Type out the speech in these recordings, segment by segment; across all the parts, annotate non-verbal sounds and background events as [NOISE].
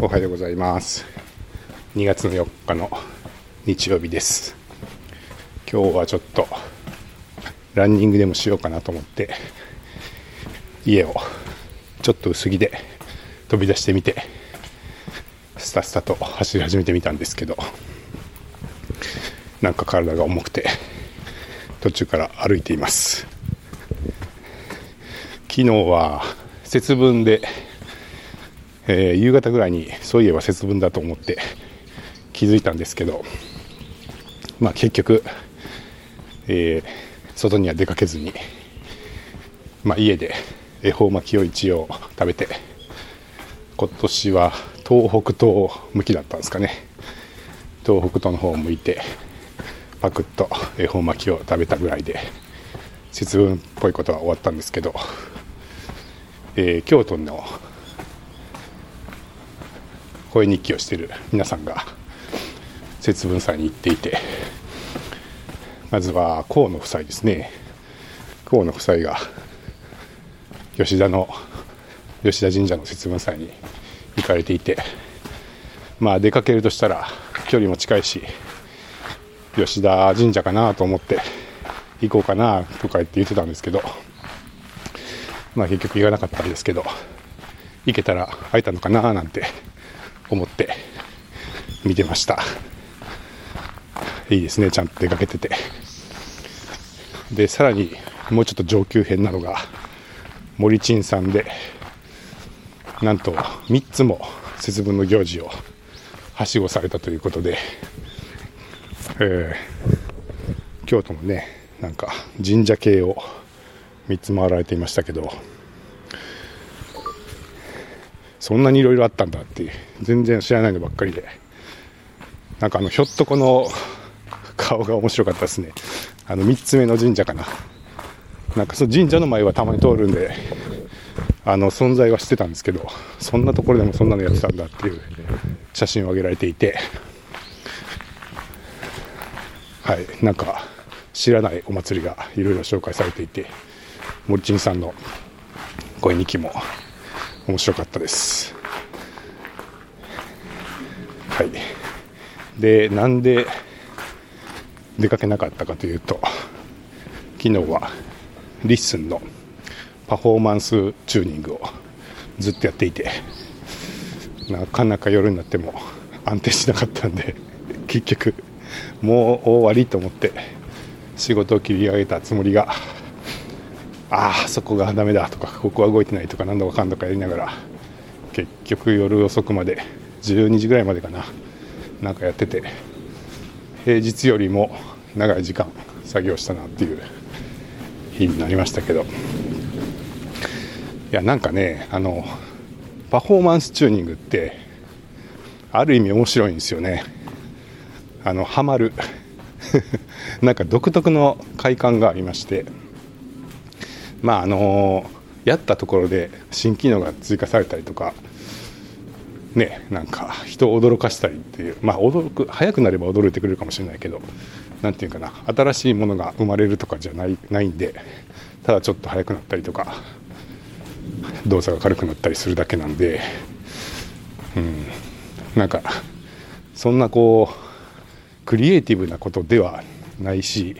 おはようございます。2月の4日の日曜日です。今日はちょっとランニングでもしようかなと思って家をちょっと薄着で飛び出してみてスタスタと走り始めてみたんですけどなんか体が重くて途中から歩いています。昨日は節分でえー、夕方ぐらいにそういえば節分だと思って気づいたんですけど、まあ、結局、えー、外には出かけずに、まあ、家で恵方巻きを一応食べて今年は東北東向きだったんですかね。東北東の方を向いてパクッと恵方巻きを食べたぐらいで節分っぽいことは終わったんですけど、えー、京都の声日記をしている皆さんが節分祭に行っていてまずは河野夫妻ですね。河野夫妻が吉田の吉田神社の節分祭に行かれていてまあ出かけるとしたら距離も近いし吉田神社かなと思って行こうかなとか言って言ってたんですけどまあ結局行かなかったんですけど行けたら会えたのかななんて思って見てました。いいですねちゃんと出かけてて。でさらにもうちょっと上級編なのが森珍さんでなんと3つも節分の行事をはしごされたということで、えー、京都のねなんか神社系を3つ回られていましたけどそんなにいろいろあったんだって全然知らないのばっかりで。なんかあのひょっとこの顔が面白かったですね。あの3つ目の神社かな。なんかその神社の前はたまに通るんであの存在はしてたんですけどそんなところでもそんなのやってたんだっていう写真を上げられていて。はい。なんか知らないお祭りがいろいろ紹介されていて森珍さんの声日記も面白かったです。はい。でなんで出かけなかったかというと昨日は LISTEN のパフォーマンスチューニングをずっとやっていてなかなか夜になっても安定しなかったんで [LAUGHS] 結局もう終わりと思って仕事を切り上げたつもりがああそこがダメだとかここは動いてないとか何だかかんだかやりながら結局夜遅くまで12時ぐらいまでかななんかやってて平日よりも長い時間作業したなっていう日になりましたけど。いやなんかねあのパフォーマンスチューニングってある意味面白いんですよね。あのハマる。[LAUGHS] なんか独特の快感がありまして。まああのやったところで新機能が追加されたりとかねなんか人を驚かしたりっていうまあ驚く早くなれば驚いてくれるかもしれないけど何て言うかな新しいものが生まれるとかじゃないないんでただちょっと速くなったりとか動作が軽くなったりするだけなんでうんなんかそんなこうクリエイティブなことではないし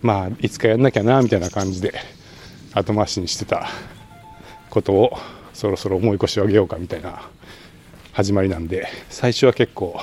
まあいつかやんなきゃなみたいな感じで後回しにしてたことをそろそろ重い腰を上げようかみたいな始まりなんで最初は結構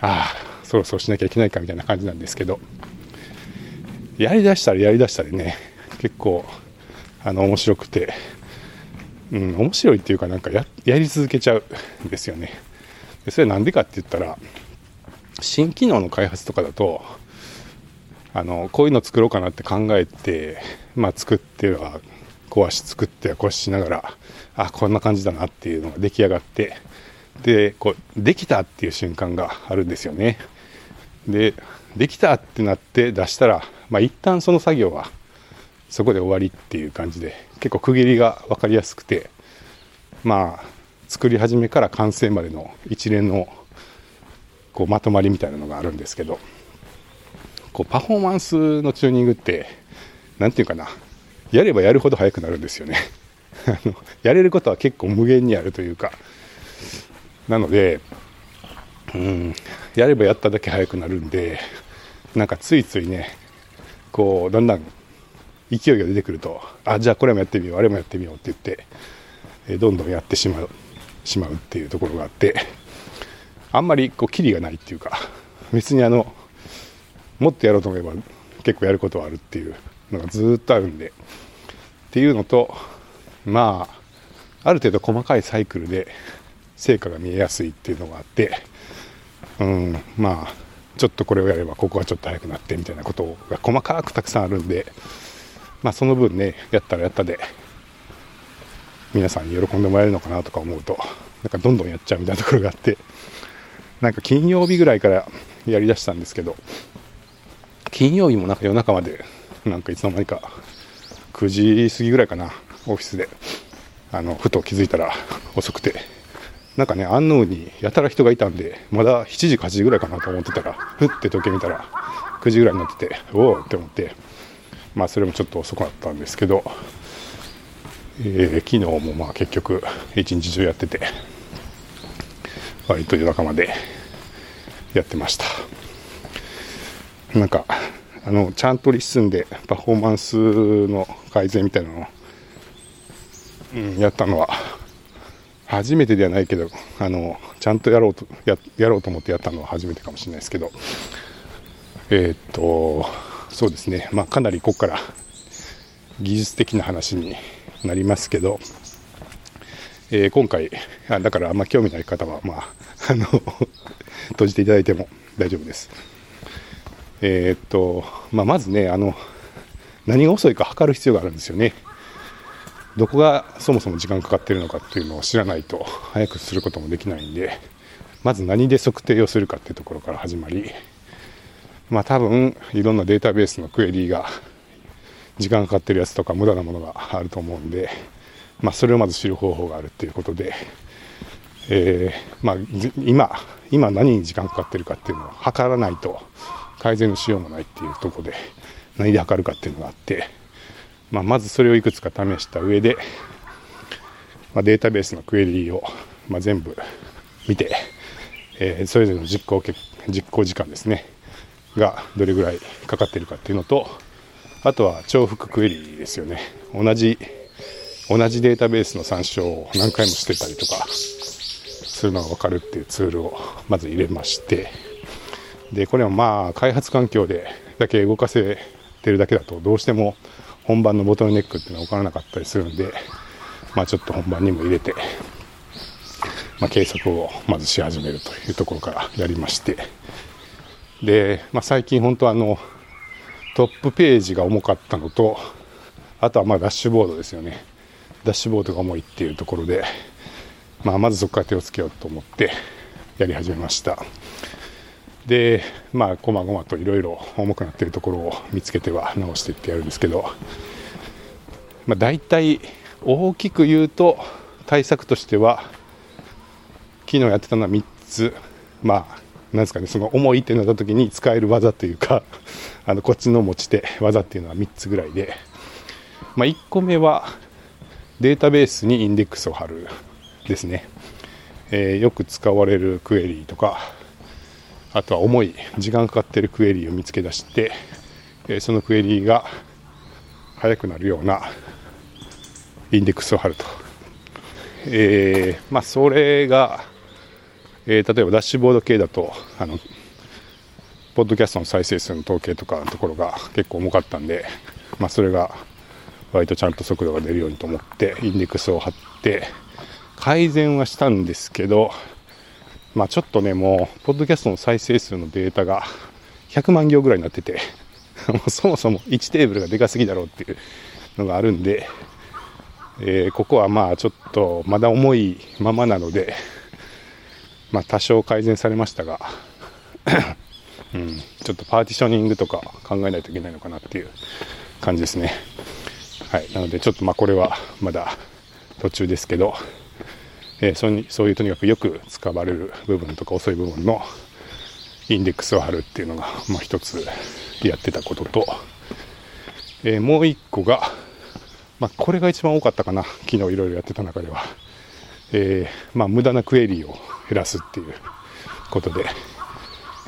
ああそろそろしなきゃいけないかみたいな感じなんですけどやりだしたらやりだしたらね結構あの面白くて、うん、面白いっていうかなんかややり続けちゃうんですよね。でそれなんでかって言ったら新機能の開発とかだとあのこういうの作ろうかなって考えて、まあ、作っては壊し作っては壊ししながらあこんな感じだなっていうのが出来上がってでこうできたっていう瞬間があるんですよね。でできたってなって出したら、まあ、一旦その作業はそこで終わりっていう感じで結構区切りが分かりやすくてまあ作り始めから完成までの一連のこうまとまりみたいなのがあるんですけどこうパフォーマンスのチューニングって何て言うかな。やればやるほど速くなるんですよね。[LAUGHS] やれることは結構無限にあるというか。なので、うん、やればやっただけ早くなるんでなんかついついねこうだんだん勢いが出てくるとあじゃあこれもやってみようあれもやってみようって言って、えどんどんやってしまうしまうっていうところがあってあんまりこうキリがないっていうか別にあのもっとやろうと思えば結構やることはあるっていうのがずっとあるんでっていうのとまあある程度細かいサイクルで成果が見えやすいっていうのがあってうんまあちょっとこれをやればここはちょっと早くなってみたいなことが細かくたくさんあるんでまあその分ねやったらやったで皆さんに喜んでもらえるのかなとか思うとなんかどんどんやっちゃうみたいなところがあってなんか金曜日ぐらいからやりだしたんですけど金曜日もなんか夜中までなんかいつの間にか9時過ぎぐらいかなオフィスであのふと気づいたら遅くて。なんかね安納にやたら人がいたんでまだ7時か8時ぐらいかなと思ってたらふって時計見たら9時ぐらいになってておおって思って。まあそれもちょっと遅かったんですけど、えー、昨日もまあ結局一日中やってて割と夜中までやってました。なんかあのちゃんと LISTEN でパフォーマンスの改善みたいなのを、うん、やったのは初めてではないけどあのちゃんとやろうとややろうと思ってやったのは初めてかもしれないですけどえー、っとそうですねまあかなりここから技術的な話になりますけど、えー、今回あだからあんま興味ない方はまああの閉じていただいても大丈夫です。えー、っと、まあ、まずね、あの、何が遅いか測る必要があるんですよね。どこがそもそも時間かかってるのかっていうのを知らないと早くすることもできないんで、まず何で測定をするかっていうところから始まり、まあ多分いろんなデータベースのクエリーが時間かかってるやつとか無駄なものがあると思うんで、まあそれをまず知る方法があるっていうことで、えー、まあ今、今何に時間かかってるかっていうのを測らないと改善のしようもないっていうとこで何で測るかっていうのがあって、まあ、まずそれをいくつか試した上で、まあ、データベースのクエリーを、まあ、全部見て、えー、それぞれの実行実行時間ですねがどれぐらいかかってるかっていうのとあとは重複クエリーですよね。同じ同じデータベースの参照を何回もしてたりとかするのが分かるっていうツールをまず入れましてでこれはまあ開発環境でだけ動かせてるだけだとどうしても本番のボトルネックっていうのは分からなかったりするんで、まあ、ちょっと本番にも入れて、まあ、計測をまずし始めるというところからやりましてで、まあ、最近本当あのトップページが重かったのとあとはまあダッシュボードですよねダッシュボードが重いっていうところで、まあ、まずそこから手をつけようと思ってやり始めました。でまあこまごまといろいろ重くなってるところを見つけては直していってやるんですけど、まあ、大体大きく言うと対策としては昨日やってたのは3つまあなんですかねその重いってなった時に使える技というか [LAUGHS] あのこっちの持ち手技っていうのは3つぐらいで、まあ、1個目はデータベースにインデックスを貼るですね、えー、よく使われるクエリーとかあとは重い時間かかってるクエリーを見つけ出して、えそのクエリーが速くなるようなインデックスを貼ると、えー、まあ、それが、えー、例えばダッシュボード系だとあのポッドキャストの再生数の統計とかのところが結構重かったんで、まあ、それが割とちゃんと速度が出るようにと思ってインデックスを貼って改善はしたんですけどまあちょっとね、もう、ポッドキャストの再生数のデータが [LAUGHS] 100万行ぐらいになってて、[LAUGHS] もうそもそも1テーブルがでかすぎだろうっていうのがあるんで、えー、ここはまあちょっとまだ重いままなので、[LAUGHS] まあ多少改善されましたが、[COUGHS] うん、ちょっとパーティショニングとか考えないといけないのかなっていう感じですね。はい。なのでちょっとまあこれはまだ途中ですけど、えー、そにそういうとにかくよく使われる部分とか遅い部分のインデックスを貼るっていうのが、まあ、一つやってたことと、えー、もう一個がまあ、これが一番多かったかな。昨日いろいろやってた中では、えー、まあ、無駄なクエリを減らすっていうことで、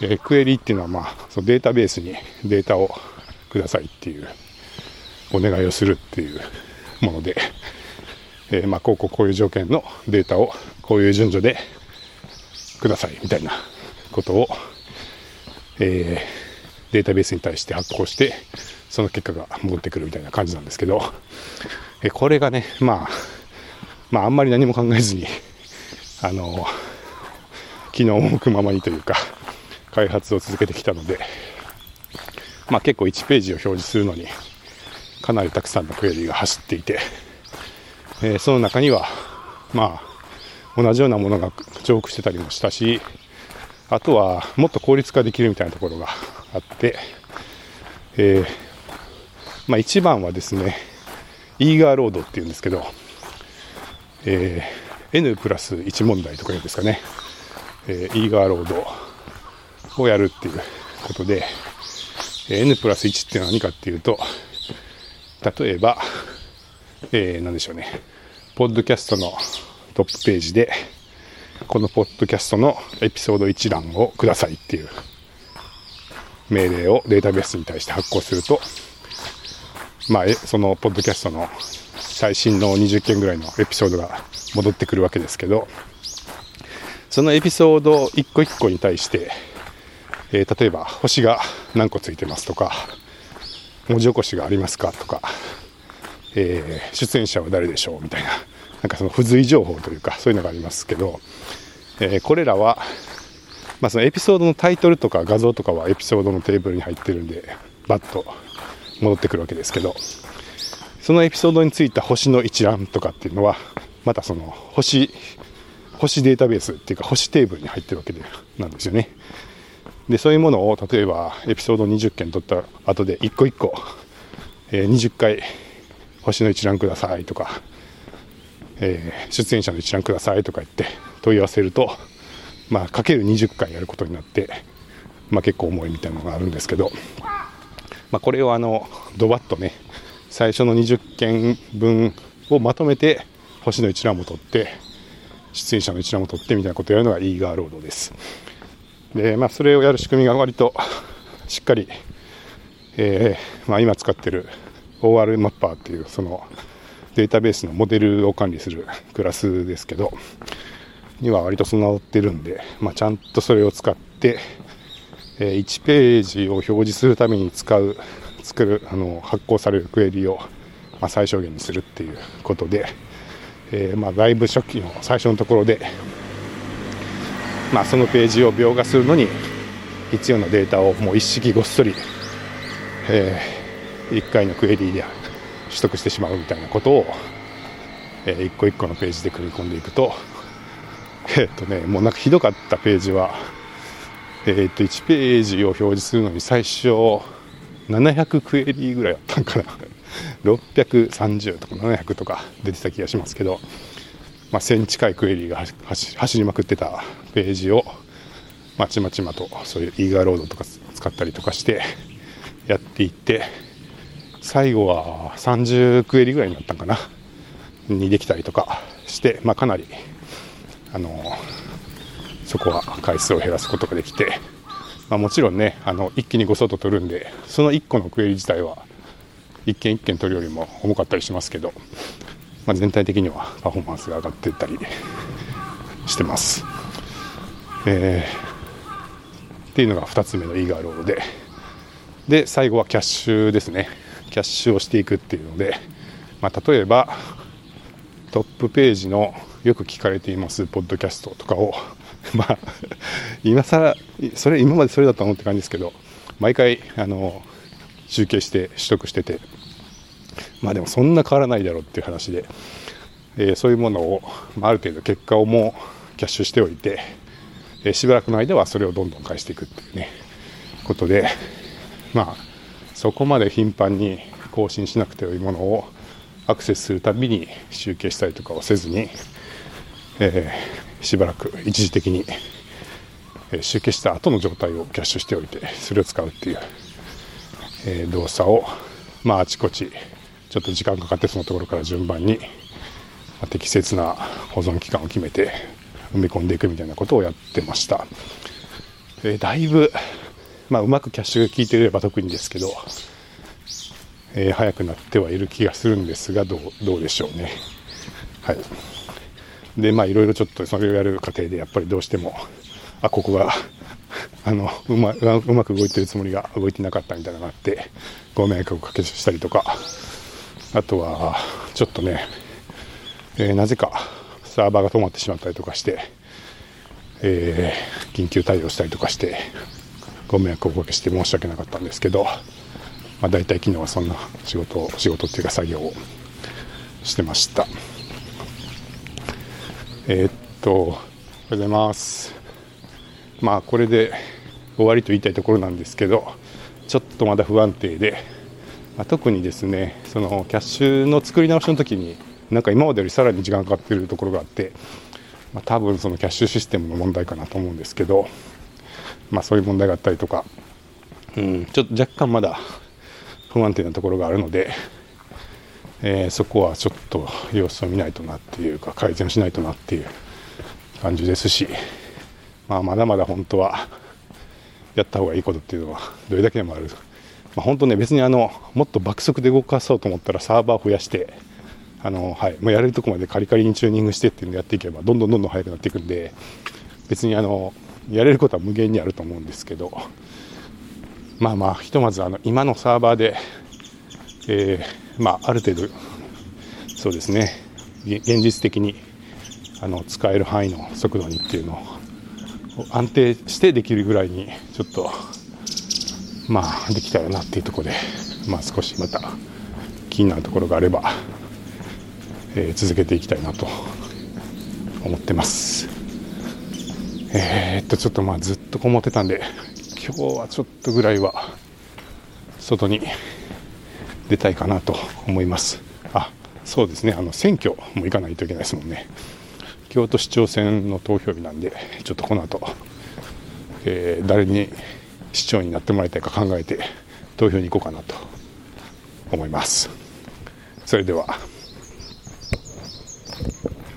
え、クエリーっていうのは、まあ、そのデータベースにデータをくださいっていうお願いをするっていうもので、えー、まあ、こうこうこういう条件のデータをこういう順序でくださいみたいなことを、えー、データベースに対して発行してその結果が戻ってくるみたいな感じなんですけど、えこれがね、まあ、まあ、あんまり何も考えずに、あの、気の赴くままにというか、開発を続けてきたので、まあ結構1ページを表示するのに、かなりたくさんのクエリが走っていて、えー、その中には、まあ、同じようなものが重複してたりもしたし、あとはもっと効率化できるみたいなところがあって、えー、まあ、一番はですね、イーガーロードっていうんですけど、えー、N プラス1問題とか言うんですかね、えー、イーガーロードをやるっていうことで、N プラス1っていうのは何かっていうと、例えば、えー、何でしょうね、ポッドキャストのトップページで、このポッドキャストのエピソード一覧をくださいっていう命令をデータベースに対して発行すると、まあ、そのポッドキャストの最新の20件ぐらいのエピソードが戻ってくるわけですけど、そのエピソード1個1個に対して、えー、例えば星が何個ついてますとか、文字起こしがありますかとか、えー、出演者は誰でしょうみたいな、なんかその付随情報というか、そういうのがありますけど、えー、これらは、まあ、そのエピソードのタイトルとか画像とかはエピソードのテーブルに入ってるんで、バッと戻ってくるわけですけど、そのエピソードについた星の一覧とかっていうのは、またその星、星データベースっていうか星テーブルに入ってるわけでなんですよね。で、そういうものを例えばエピソード20件取った後で一個一個、えー、20回星の一覧くださいとか、えー、出演者の一覧くださいとか言って問い合わせると、まあ、かける20回やることになって、まあ、結構重いみたいなのがあるんですけど、まあ、これをあのドバッとね最初の20件分をまとめて星の一覧も取って出演者の一覧も取ってみたいなことをやるのがイーガーロードです。で、まあ、それをやる仕組みが割としっかり、えー、まあ、今使ってる OR マッパーっていうそのデータベースのモデルを管理するクラスですけどには割と備わってるんで、まあ、ちゃんとそれを使ってえ1ページを表示するために使う作るあの発行されるクエリを、まあ、最小限にするっていうことで、えー、まあ、だいぶ初期の最初のところで、まあ、そのページを描画するのに必要なデータをもう一式ごっそり、えー、1回のクエリーで取得してしまうみたいなことを、えー、一個一個のページで組み込んでいくと [LAUGHS] えっとねもうなんかひどかったページはえー、っと1ページを表示するのに最初700クエリーぐらいあったんかな。[LAUGHS] 630とか700とか出てた気がしますけど、まあ、1000近いクエリーが走りまくってたページをまちまちまとそういうイーガーロードとか使ったりとかしてやっていって最後は30クエリぐらいになったんかなにできたりとかして、まあ、かなりあのそこは回数を減らすことができて、まあ、もちろんねあの一気に5外取るんでその1個のクエリ自体は1件1件取るよりも重かったりしますけど、まあ、全体的にはパフォーマンスが上がっていったりしてます。えー、っていうのが2つ目のイーガーロードでで最後はキャッシュですねキャッシュをしていくっていうので、まあ、例えばトップページのよく聞かれていますポッドキャストとかを [LAUGHS] まあ、今更、それ、今までそれだったのって感じですけど、毎回、あの、集計して取得してて、まあでもそんな変わらないだろうっていう話で、えー、そういうものを、まあ、ある程度結果をもうキャッシュしておいて、えー、しばらくの間はそれをどんどん返していくっていうね、ことで、まあ、そこまで頻繁に更新しなくていいものをアクセスするたびに集計したりとかはせずに、えー、しばらく一時的に、集計した後の状態をキャッシュしておいてそれを使うっていう、えー、動作を、まあ、あちこちちょっと時間かかってそのところから順番に、ま適切な保存期間を決めて埋め込んでいくみたいなことをやってました。えー、だいぶ、まあ、うまくキャッシュが効いていれば特にですけど、えー、早くなってはいる気がするんですがどうどうでしょうね。はい、でまあいろいろちょっとそれをやる過程でやっぱりどうしてもあここがあのうまうまく動いてるつもりが動いてなかったみたいなのがあってご迷惑をかけしたりとかあとはちょっとね、えー、なぜかサーバーが止まってしまったりとかして、えー、緊急対応したりとかしてご迷惑をおかけして申し訳なかったんですけど、まあ、大体昨日はそんな仕事仕事っていうか作業をしてました。えー、っとおはようございます。まあこれで終わりと言いたいところなんですけどちょっとまだ不安定でまあ、特にですねそのキャッシュの作り直しの時になんか今までよりさらに時間かかっているところがあって、まあ、多分そのキャッシュシステムの問題かなと思うんですけど、まあ、そういう問題があったりとか、うん、ちょっと若干まだ不安定なところがあるので、えー、そこはちょっと様子を見ないとなっていうか改善しないとなっていう感じですし、まあ、まだまだ本当はやった方がいいことっていうのはどれだけでもある。まあ、本当ね、別にあのもっと爆速で動かそうと思ったらサーバー増やして、あのはい、もうやれるとこまでカリカリにチューニングしてっていうのをやっていけば、どんどんどんどん速くなっていくんで、別にあのやれることは無限にあると思うんですけど、まあまあ、ひとまずあの今のサーバーで、えー、まあ、ある程度、そうですね、現実的にあの使える範囲の速度にっていうのを安定してできるぐらいにちょっとまあできたらなっていうところで、まあ、少しまた気になるところがあれば、え、続けていきたいなと思ってます。えー、っとちょっとまあずっとこもってたんで今日はちょっとぐらいは外に出たいかなと思います。あそうですね。あの選挙も行かないといけないですもんね。京都市長選の投票日なんでちょっとこの後、えー、誰に市長になってもらいたいか考えて投票に行こうかなと思います。それでは。